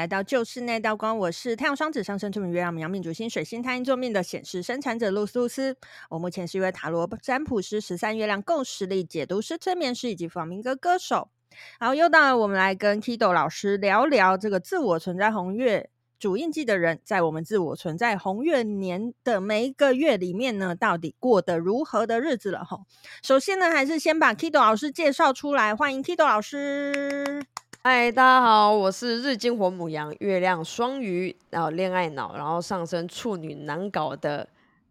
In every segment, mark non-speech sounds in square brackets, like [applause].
来到旧室内道光，我是太阳双子上升处女月亮阳命主星水星太阴坐命的显示生产者露丝露丝。我目前是一位塔罗占卜师、十三月亮共识力解读师、催眠师以及弗朗明哥歌手。好又到了我们来跟 Kido 老师聊聊这个自我存在红月主印记的人，在我们自我存在红月年的每一个月里面呢，到底过得如何的日子了哈？首先呢，还是先把 Kido 老师介绍出来，欢迎 Kido 老师。嗨，大家好，我是日金火母羊，月亮双鱼，然后恋爱脑，然后上升处女难搞的，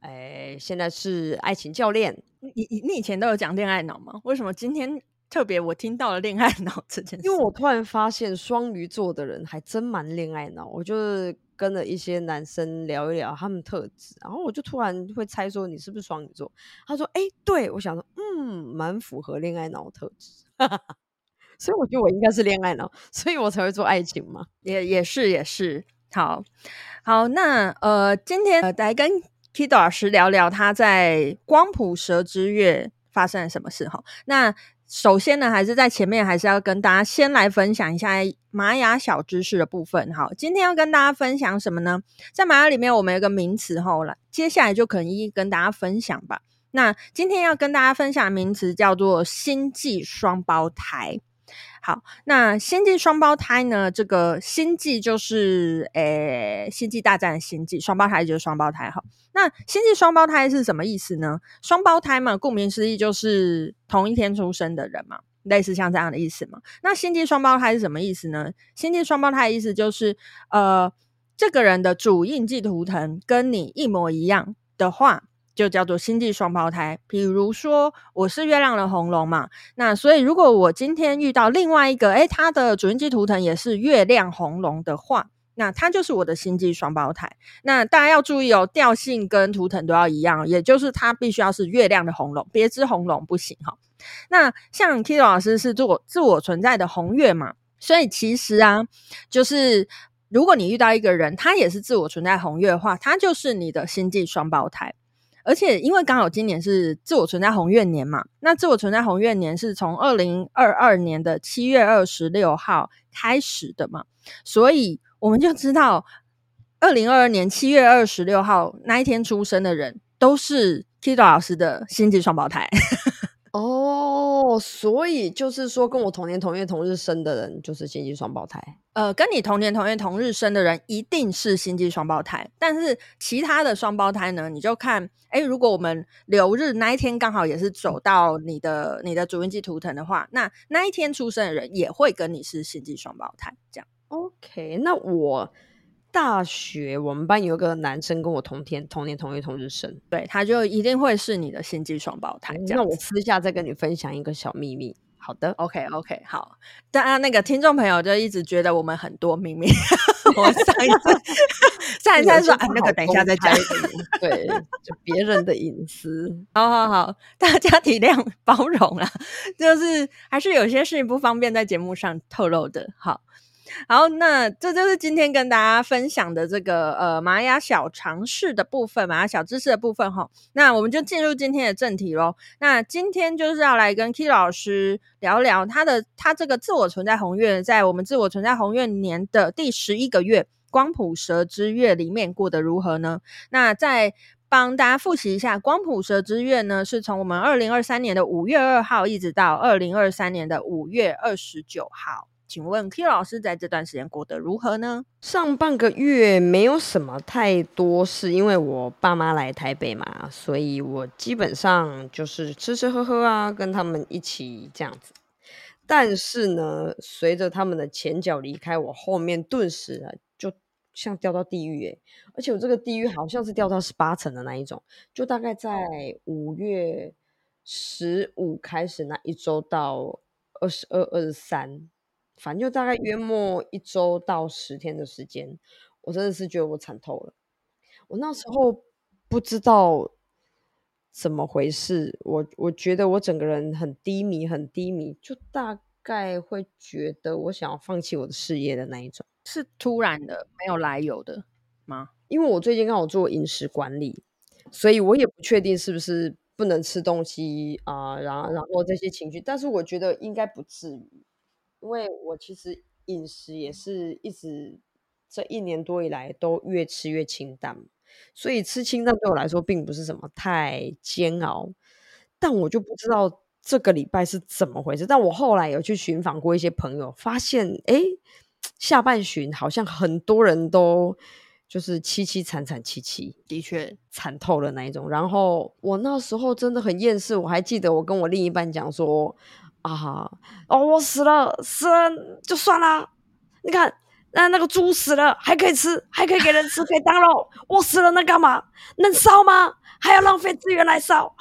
哎，现在是爱情教练。你你你以前都有讲恋爱脑吗？为什么今天特别我听到了恋爱脑这件事？因为我突然发现双鱼座的人还真蛮恋爱脑，我就是跟了一些男生聊一聊他们特质，然后我就突然会猜说你是不是双鱼座？他说，哎，对，我想说，嗯，蛮符合恋爱脑特质。所以我觉得我应该是恋爱脑，所以我才会做爱情嘛。也也是也是，好好那呃，今天呃来跟 Kido 老师聊聊他在光谱蛇之月发生了什么事哈。那首先呢，还是在前面还是要跟大家先来分享一下玛雅小知识的部分哈。今天要跟大家分享什么呢？在玛雅里面，我们有个名词哈，来接下来就可能一一跟大家分享吧。那今天要跟大家分享的名词叫做星际双胞胎。好，那星际双胞胎呢？这个星际就是诶，星际大战的星际，双胞胎就是双胞胎。好，那星际双胞胎是什么意思呢？双胞胎嘛，顾名思义就是同一天出生的人嘛，类似像这样的意思嘛。那星际双胞胎是什么意思呢？星际双胞胎的意思就是，呃，这个人的主印记图腾跟你一模一样的话。就叫做星际双胞胎。比如说，我是月亮的红龙嘛，那所以如果我今天遇到另外一个，诶，他的主印记图腾也是月亮红龙的话，那他就是我的星际双胞胎。那大家要注意哦，调性跟图腾都要一样，也就是他必须要是月亮的红龙，别只红龙不行哈。那像 Kido 老师是做自我存在的红月嘛，所以其实啊，就是如果你遇到一个人，他也是自我存在红月的话，他就是你的星际双胞胎。而且，因为刚好今年是自我存在红月年嘛，那自我存在红月年是从二零二二年的七月二十六号开始的嘛，所以我们就知道，二零二二年七月二十六号那一天出生的人，都是 Kido 老师的星际双胞胎。哦，所以就是说，跟我同年同月同日生的人就是星际双胞胎。呃，跟你同年同月同日生的人一定是星际双胞胎，但是其他的双胞胎呢，你就看，哎，如果我们流日那一天刚好也是走到你的你的主印记图腾的话，那那一天出生的人也会跟你是星际双胞胎。这样，OK，那我。大学我们班有个男生跟我同天同年同月同日生，对，他就一定会是你的星际双胞胎。那我私下再跟你分享一个小秘密。好的，OK OK，好。当然，那个听众朋友就一直觉得我们很多秘密。[laughs] 我上一次 [laughs] 上一次说，哎，那个等一下再讲。对，就别人的隐私。好好好，大家体谅包容啦，[laughs] 就是还是有些事情不方便在节目上透露的。好。好，那这就是今天跟大家分享的这个呃玛雅小常识的部分，玛雅小知识的部分哈。那我们就进入今天的正题喽。那今天就是要来跟 K 老师聊聊他的他这个自我存在红月，在我们自我存在红月年的第十一个月光谱蛇之月里面过得如何呢？那再帮大家复习一下，光谱蛇之月呢，是从我们二零二三年的五月二号一直到二零二三年的五月二十九号。请问 K 老师在这段时间过得如何呢？上半个月没有什么太多事，因为我爸妈来台北嘛，所以我基本上就是吃吃喝喝啊，跟他们一起这样子。但是呢，随着他们的前脚离开，我后面顿时啊，就像掉到地狱诶，而且我这个地狱好像是掉到十八层的那一种，就大概在五月十五开始那一周到二十二、二十三。反正就大概约莫一周到十天的时间，我真的是觉得我惨透了。我那时候不知道怎么回事，我我觉得我整个人很低迷，很低迷，就大概会觉得我想要放弃我的事业的那一种。是突然的，没有来由的吗？因为我最近刚好做饮食管理，所以我也不确定是不是不能吃东西啊，然后然后这些情绪，但是我觉得应该不至于。因为我其实饮食也是一直这一年多以来都越吃越清淡，所以吃清淡对我来说并不是什么太煎熬。但我就不知道这个礼拜是怎么回事。但我后来有去寻访过一些朋友，发现哎，下半旬好像很多人都就是凄凄惨惨戚戚，的确惨透了那一种。然后我那时候真的很厌世，我还记得我跟我另一半讲说啊，哦，我死了，死了就算了，你看。那那个猪死了还可以吃，还可以给人吃，可以当肉。[laughs] 我死了那干嘛？能烧吗？还要浪费资源来烧？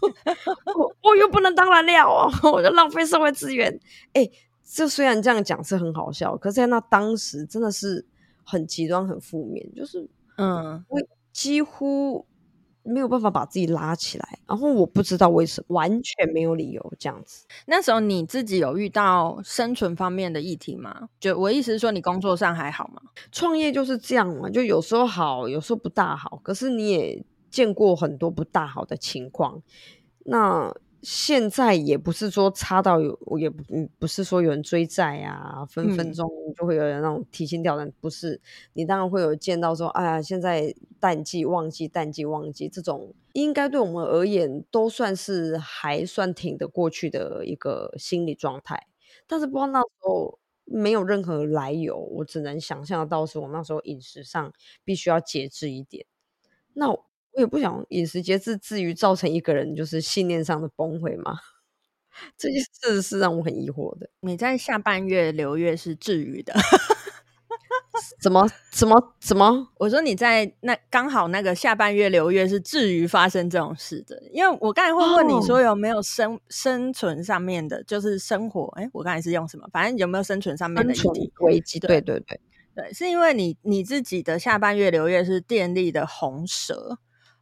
[laughs] 我我又不能当燃料哦，[laughs] 我就浪费社会资源。哎、欸，这虽然这样讲是很好笑，可是在那当时真的是很极端、很负面，就是嗯，我几乎。没有办法把自己拉起来，然后我不知道为什么，完全没有理由这样子。那时候你自己有遇到生存方面的议题吗？就我意思是说，你工作上还好吗？创业就是这样嘛，就有时候好，有时候不大好。可是你也见过很多不大好的情况，那。现在也不是说差到有，我也不嗯，不是说有人追债啊，分分钟就会有人那种提心吊胆。嗯、不是，你当然会有见到说，哎呀，现在淡季旺季，淡季旺季这种，应该对我们而言都算是还算挺得过去的一个心理状态。但是不知道那时候没有任何来由，我只能想象得到是我那时候饮食上必须要节制一点。那。我也不想饮食节制至于造成一个人就是信念上的崩溃吗？[laughs] 这件事是让我很疑惑的。你在下半月流月是至于的？怎么怎么怎么？我说你在那刚好那个下半月流月是至于发生这种事的，因为我刚才会问你说有没有生、哦、生存上面的，就是生活。哎，我刚才是用什么？反正有没有生存上面的议题危机？对对对对，是因为你你自己的下半月流月是电力的红蛇。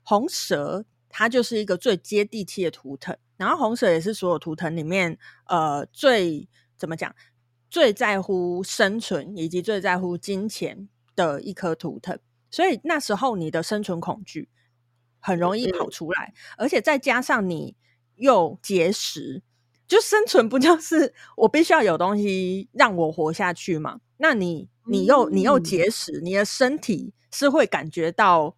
红蛇它就是一个最接地气的图腾，然后红蛇也是所有图腾里面呃最怎么讲最在乎生存以及最在乎金钱的一颗图腾，所以那时候你的生存恐惧很容易跑出来，嗯、而且再加上你又节食，就生存不就是我必须要有东西让我活下去嘛？那你你又你又节食，你的身体是会感觉到。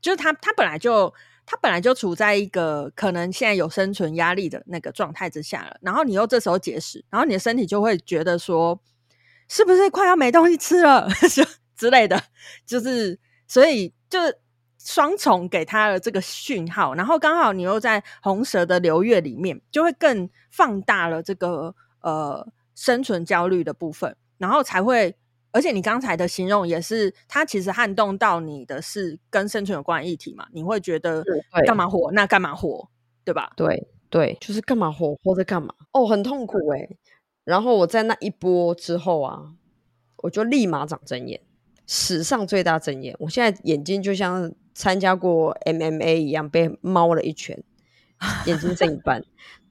就是他，他本来就他本来就处在一个可能现在有生存压力的那个状态之下了，然后你又这时候节食，然后你的身体就会觉得说，是不是快要没东西吃了 [laughs] 之类的，就是所以就双重给他的这个讯号，然后刚好你又在红蛇的流月里面，就会更放大了这个呃生存焦虑的部分，然后才会。而且你刚才的形容也是，它其实撼动到你的是跟生存有关的议题嘛？你会觉得干嘛活？那干嘛活？对吧？对对，就是干嘛活？活着干嘛？哦，很痛苦哎、欸。然后我在那一波之后啊，我就立马长针眼，史上最大针眼。我现在眼睛就像参加过 MMA 一样，被猫了一拳，眼睛剩一半。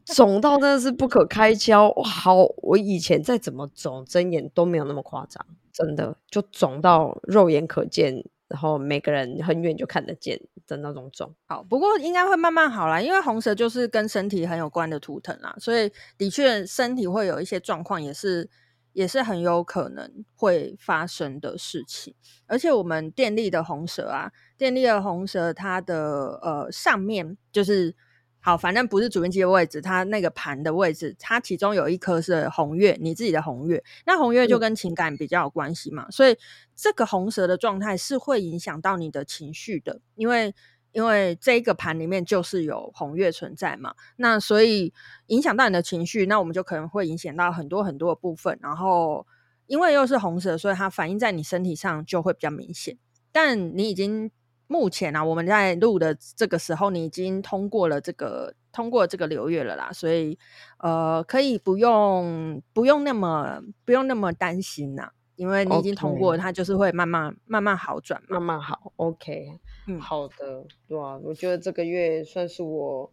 肿到真的是不可开交哇！好，我以前再怎么肿睁眼都没有那么夸张，真的就肿到肉眼可见，然后每个人很远就看得见的那种肿。好，不过应该会慢慢好啦，因为红蛇就是跟身体很有关的图腾啦，所以的确身体会有一些状况，也是也是很有可能会发生的事情。而且我们电力的红蛇啊，电力的红蛇它的呃上面就是。好，反正不是主音机的位置，它那个盘的位置，它其中有一颗是红月，你自己的红月，那红月就跟情感比较有关系嘛，嗯、所以这个红蛇的状态是会影响到你的情绪的，因为因为这个盘里面就是有红月存在嘛，那所以影响到你的情绪，那我们就可能会影响到很多很多的部分，然后因为又是红蛇，所以它反映在你身体上就会比较明显，但你已经。目前啊，我们在录的这个时候，你已经通过了这个通过这个流月了啦，所以呃，可以不用不用那么不用那么担心呐，因为你已经通过，它就是会慢慢慢慢好转，慢慢好。OK，嗯，好的，对啊，我觉得这个月算是我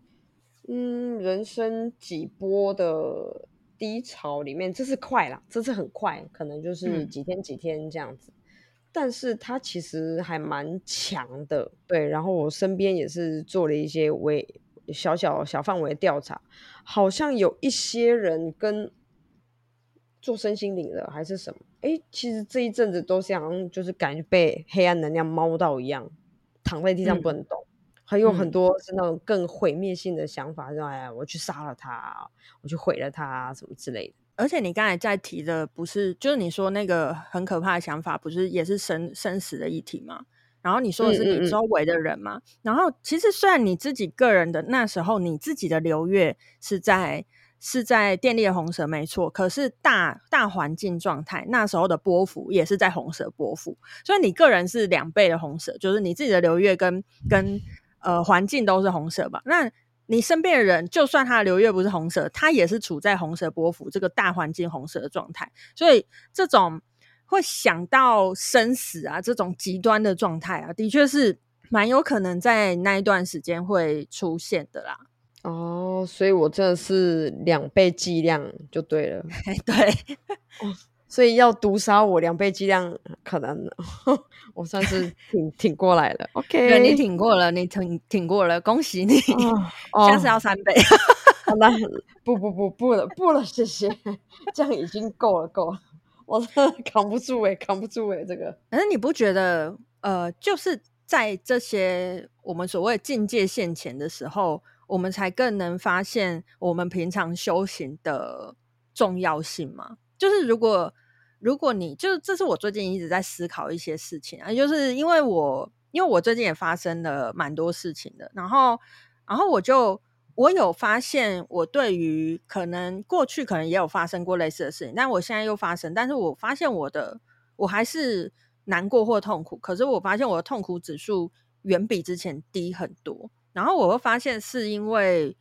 嗯人生几波的低潮里面，这是快啦，这是很快，可能就是几天几天这样子。嗯但是他其实还蛮强的，对。然后我身边也是做了一些微小小小范围的调查，好像有一些人跟做身心灵的还是什么，哎，其实这一阵子都像就是感觉被黑暗能量猫到一样，躺在地上不能动，嗯、还有很多是那种更毁灭性的想法，说、嗯、哎呀，我去杀了他，我去毁了他，什么之类的。而且你刚才在提的不是，就是你说那个很可怕的想法，不是也是生生死的议题吗？然后你说的是你周围的人嘛？嗯嗯嗯，然后其实虽然你自己个人的那时候，你自己的流月是在是在电力的红蛇没错，可是大大环境状态那时候的波幅也是在红蛇波幅，所以你个人是两倍的红蛇，就是你自己的流月跟跟呃环境都是红蛇吧？那你身边的人，就算他的流月不是红蛇，他也是处在红蛇波幅这个大环境红蛇的状态，所以这种。会想到生死啊，这种极端的状态啊，的确是蛮有可能在那一段时间会出现的啦。哦，所以我真的是两倍剂量就对了。[laughs] 对，[laughs] 哦，所以要毒杀我两倍剂量，可能 [laughs] 我算是挺挺过来了。OK，对，你挺过了，你挺挺过了，恭喜你。哦，下次要三倍。好了，不不不不了不了，谢谢，这样已经够了够了。我真的扛不住哎、欸，扛不住哎、欸，这个。可是你不觉得，呃，就是在这些我们所谓境界线前的时候，我们才更能发现我们平常修行的重要性吗？就是如果如果你，就这是我最近一直在思考一些事情啊，就是因为我因为我最近也发生了蛮多事情的，然后然后我就。我有发现，我对于可能过去可能也有发生过类似的事情，但我现在又发生，但是我发现我的我还是难过或痛苦，可是我发现我的痛苦指数远比之前低很多。然后我会发现是因为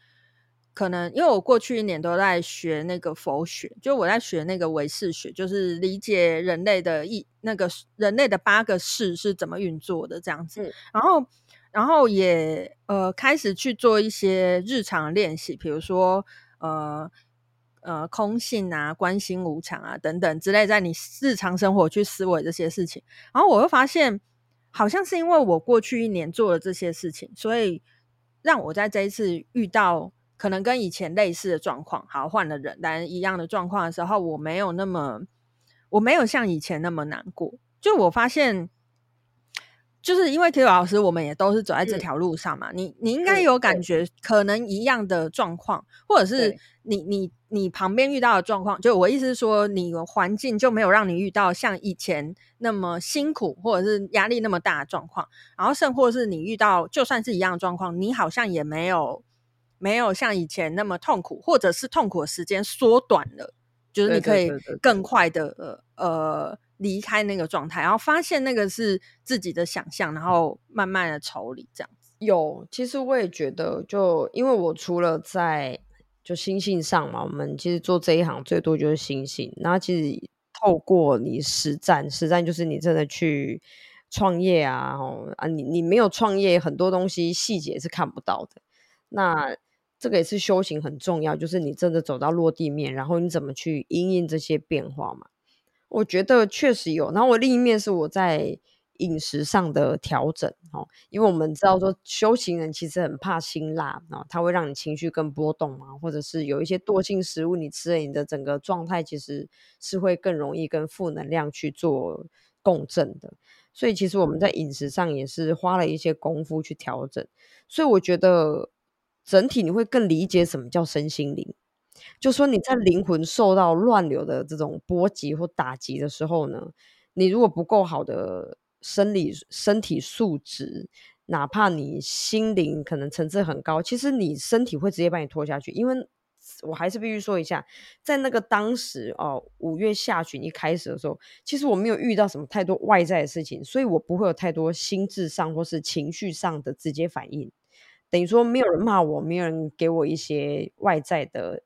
可能因为我过去一年都在学那个佛学，就我在学那个唯识学，就是理解人类的意那个人类的八个识是怎么运作的这样子，嗯、然后。然后也呃开始去做一些日常练习，比如说呃呃空性啊、观心无常啊等等之类，在你日常生活去思维这些事情。然后我会发现，好像是因为我过去一年做了这些事情，所以让我在这一次遇到可能跟以前类似的状况，好换了人，但一样的状况的时候，我没有那么我没有像以前那么难过。就我发现。就是因为 Kido 老师，我们也都是走在这条路上嘛。嗯、你你应该有感觉，可能一样的状况，或者是你你你旁边遇到的状况。就我意思是说，你环境就没有让你遇到像以前那么辛苦，或者是压力那么大的状况。然后甚或是你遇到就算是一样的状况，你好像也没有没有像以前那么痛苦，或者是痛苦的时间缩短了，就是你可以更快的呃。离开那个状态，然后发现那个是自己的想象，然后慢慢的抽离这样子。有，其实我也觉得，就因为我除了在就心性上嘛，我们其实做这一行最多就是心性。然后其实透过你实战，实战就是你真的去创业啊，哦啊，你你没有创业，很多东西细节是看不到的。那这个也是修行很重要，就是你真的走到落地面，然后你怎么去因应这些变化嘛。我觉得确实有，然后我另一面是我在饮食上的调整哦，因为我们知道说修行人其实很怕辛辣啊，它会让你情绪更波动嘛，或者是有一些惰性食物，你吃了你的整个状态其实是会更容易跟负能量去做共振的，所以其实我们在饮食上也是花了一些功夫去调整，所以我觉得整体你会更理解什么叫身心灵。就说你在灵魂受到乱流的这种波及或打击的时候呢，你如果不够好的生理身体素质，哪怕你心灵可能层次很高，其实你身体会直接把你拖下去。因为我还是必须说一下，在那个当时哦，五月下旬一开始的时候，其实我没有遇到什么太多外在的事情，所以我不会有太多心智上或是情绪上的直接反应。等于说，没有人骂我，没有人给我一些外在的。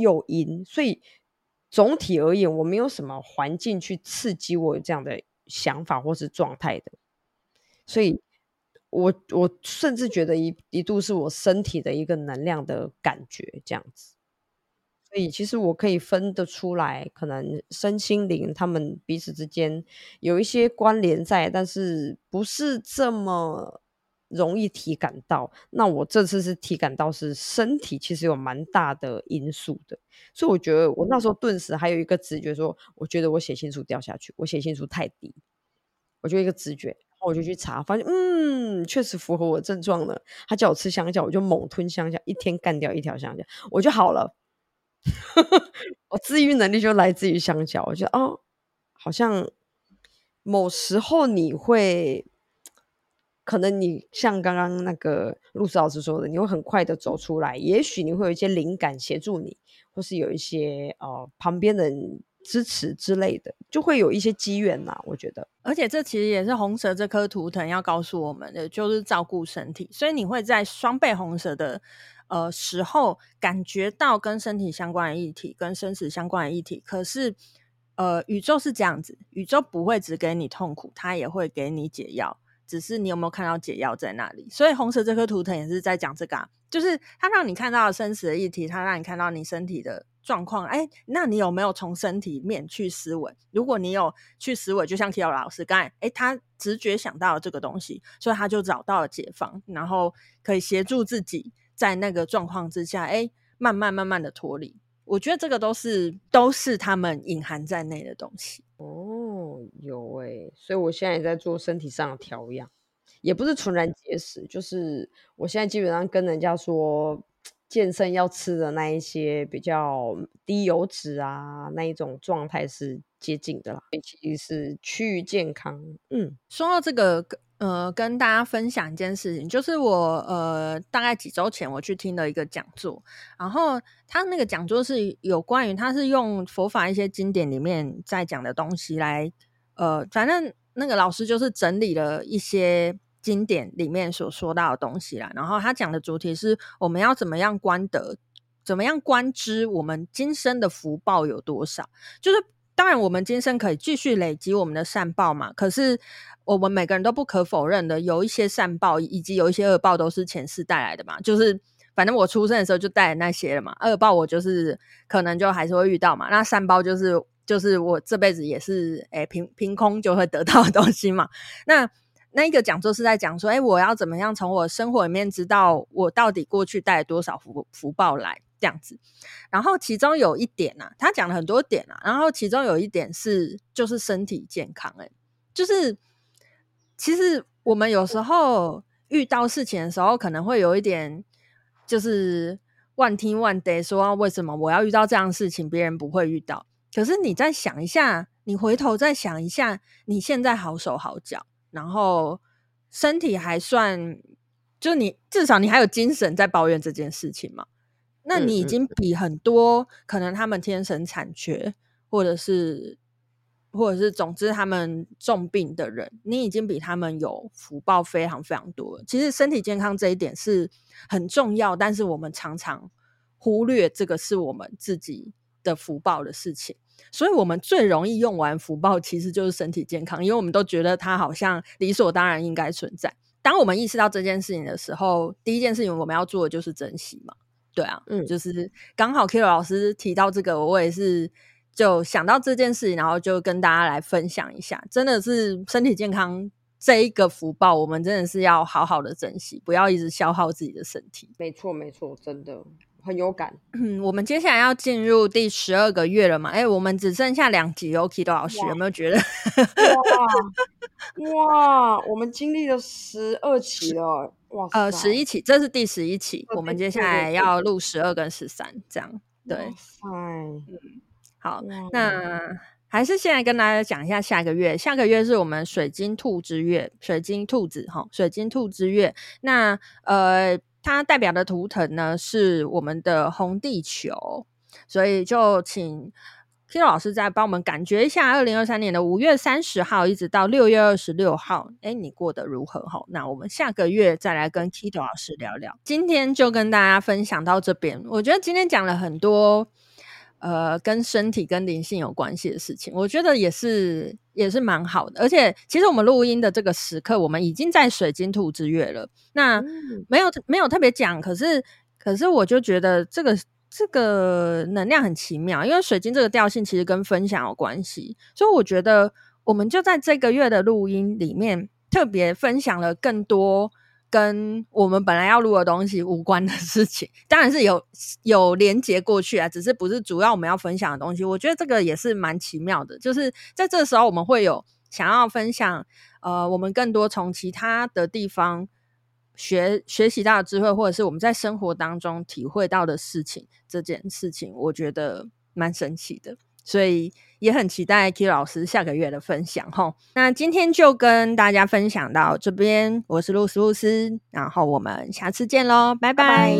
诱因，所以总体而言，我没有什么环境去刺激我有这样的想法或是状态的，所以我我甚至觉得一一度是我身体的一个能量的感觉这样子，所以其实我可以分得出来，可能身心灵他们彼此之间有一些关联在，但是不是这么容易体感到。那我这次是体感到是身体其实有蛮大的因素的，所以我觉得我那时候顿时还有一个直觉说，我觉得我血清素掉下去，我血清素太低，我就一个直觉，然后我就去查，发现嗯，确实符合我的症状了。他叫我吃香蕉，我就猛吞香蕉，一天干掉一条香蕉，我就好了。[laughs] 我自愈能力就来自于香蕉，我觉得哦，好像某时候你会，可能你像刚刚那个露丝老师说的，你会很快的走出来，也许你会有一些灵感协助你，或是有一些呃旁边的人支持之类的，就会有一些机缘嘛。我觉得，而且这其实也是红蛇这颗图腾要告诉我们的，就是照顾身体，所以你会在双倍红蛇的。呃，时候感觉到跟身体相关的议题，跟生死相关的议题，可是，呃，宇宙是这样子，宇宙不会只给你痛苦，它也会给你解药，只是你有没有看到解药在那里？所以红蛇这颗图腾也是在讲这个啊，就是它让你看到生死的议题，它让你看到你身体的状况，哎，那你有没有从身体面去思维？如果你有去思维，就像 Kira 老师刚才，哎，他直觉想到了这个东西，所以他就找到了解放，然后可以协助自己。在那个状况之下，哎，慢慢慢慢的脱离，我觉得这个都是都是他们隐含在内的东西。有哎，所以我现在也在做身体上的调养，也不是纯然节食，就是我现在基本上跟人家说，健身要吃的那一些比较低油脂啊，那一种状态是接近的啦，其实是趋于健康。嗯，说到这个。呃，跟大家分享一件事情，就是我呃大概几周前我去听了一个讲座，然后他那个讲座是有关于他是用佛法一些经典里面在讲的东西来，呃，反正那个老师就是整理了一些经典里面所说到的东西啦，然后他讲的主题是我们要怎么样观得，怎么样观知我们今生的福报有多少，就是当然我们今生可以继续累积我们的善报嘛，可是。我们每个人都不可否认的，有一些善报，以及有一些恶报，都是前世带来的嘛。就是反正我出生的时候就带那些了嘛。恶报我就是可能就还是会遇到嘛。那善报就是就是我这辈子也是诶凭凭空就会得到的东西嘛。那那一个讲座是在讲说，诶我要怎么样从我生活里面知道我到底过去带了多少福福报来这样子。然后其中有一点啊，他讲了很多点啊。然后其中有一点是就是身体健康，诶就是。其实我们有时候遇到事情的时候，可能会有一点，就是万听万得说为什么我要遇到这样的事情，别人不会遇到。可是你再想一下，你回头再想一下，你现在好手好脚，然后身体还算，就你至少你还有精神在抱怨这件事情嘛？那你已经比很多可能他们天生残缺，或者是。或者是总之，他们重病的人，你已经比他们有福报非常非常多了。其实身体健康这一点是很重要，但是我们常常忽略这个是我们自己的福报的事情。所以，我们最容易用完福报，其实就是身体健康，因为我们都觉得它好像理所当然应该存在。当我们意识到这件事情的时候，第一件事情我们要做的就是珍惜嘛。对啊，嗯，就是刚好 Kiro 老师提到这个，我也是。就想到这件事情，然后就跟大家来分享一下，真的是身体健康这一个福报，我们真的是要好好的珍惜，不要一直消耗自己的身体。没错，没错，真的很有感。嗯，我们接下来要进入第十二个月了嘛？哎，我们只剩下两集哦，Kido 老师有没有觉得？哇哇，我们经历了十二期了，哇，呃，十一期，这是第十一期，我们接下来要录十二跟十三，这样对。嗯。好，那还是现在跟大家讲一下下个月。下个月是我们水晶兔之月，水晶兔子哈，水晶兔之月。那呃，它代表的图腾呢是我们的红地球，所以就请 Kira 老师再帮我们感觉一下，二零二三年的五月三十号一直到六月二十六号，哎，你过得如何？哈，那我们下个月再来跟 Kito 老师聊聊。今天就跟大家分享到这边，我觉得今天讲了很多。呃，跟身体跟灵性有关系的事情，我觉得也是也是蛮好的。而且，其实我们录音的这个时刻，我们已经在水晶兔之月了。那没有没有特别讲，可是可是我就觉得这个这个能量很奇妙，因为水晶这个调性其实跟分享有关系，所以我觉得我们就在这个月的录音里面特别分享了更多跟我们本来要录的东西无关的事情，当然是有有连接过去啊，只是不是主要我们要分享的东西。我觉得这个也是蛮奇妙的，就是在这时候我们会有想要分享，呃，我们更多从其他的地方学学习到的智慧，或者是我们在生活当中体会到的事情，这件事情我觉得蛮神奇的。所以也很期待 K 老师下个月的分享哈。那今天就跟大家分享到这边，我是露丝露丝，然后我们下次见喽，拜拜。